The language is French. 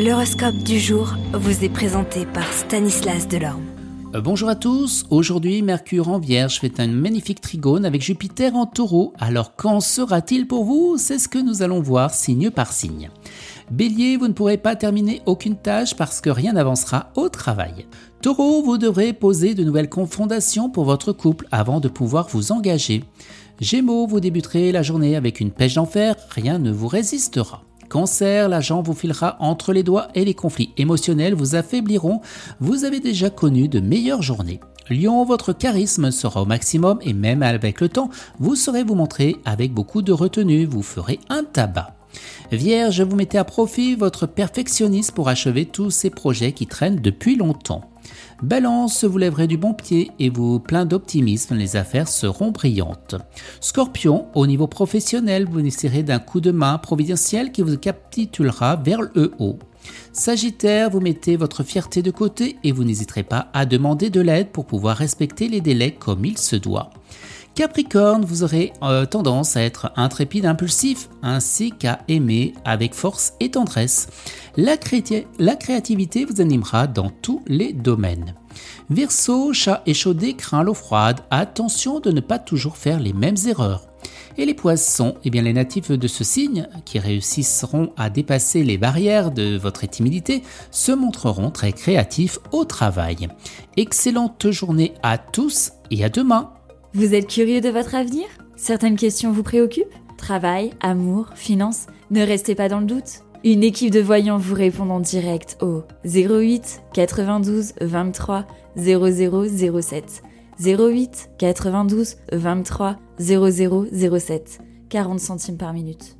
L'horoscope du jour vous est présenté par Stanislas Delorme. Euh, bonjour à tous, aujourd'hui Mercure en Vierge fait un magnifique trigone avec Jupiter en taureau. Alors qu'en sera-t-il pour vous? C'est ce que nous allons voir signe par signe. Bélier, vous ne pourrez pas terminer aucune tâche parce que rien n'avancera au travail. Taureau, vous devrez poser de nouvelles fondations pour votre couple avant de pouvoir vous engager. Gémeaux, vous débuterez la journée avec une pêche d'enfer, rien ne vous résistera. Cancer, l'argent vous filera entre les doigts et les conflits émotionnels vous affaibliront. Vous avez déjà connu de meilleures journées. Lion, votre charisme sera au maximum et même avec le temps, vous saurez vous montrer avec beaucoup de retenue, vous ferez un tabac. Vierge, vous mettez à profit votre perfectionnisme pour achever tous ces projets qui traînent depuis longtemps. Balance, vous lèverez du bon pied et vous plein d'optimisme, les affaires seront brillantes. Scorpion, au niveau professionnel, vous bénéficierez d'un coup de main providentiel qui vous capitulera vers le haut. Sagittaire, vous mettez votre fierté de côté et vous n'hésiterez pas à demander de l'aide pour pouvoir respecter les délais comme il se doit. Capricorne, vous aurez euh, tendance à être intrépide, impulsif, ainsi qu'à aimer avec force et tendresse. La, créativité vous animera dans tous les domaines. Verseau, chat échaudé craint l'eau froide. Attention de ne pas toujours faire les mêmes erreurs. Et les poissons, eh bien les natifs de ce signe, qui réussiront à dépasser les barrières de votre timidité, se montreront très créatifs au travail. Excellente journée à tous et à demain vous êtes curieux de votre avenir? Certaines questions vous préoccupent? Travail, amour, finances Ne restez pas dans le doute. Une équipe de voyants vous répond en direct au 08 92 23 0007. 08 92 23 0007. 40 centimes par minute.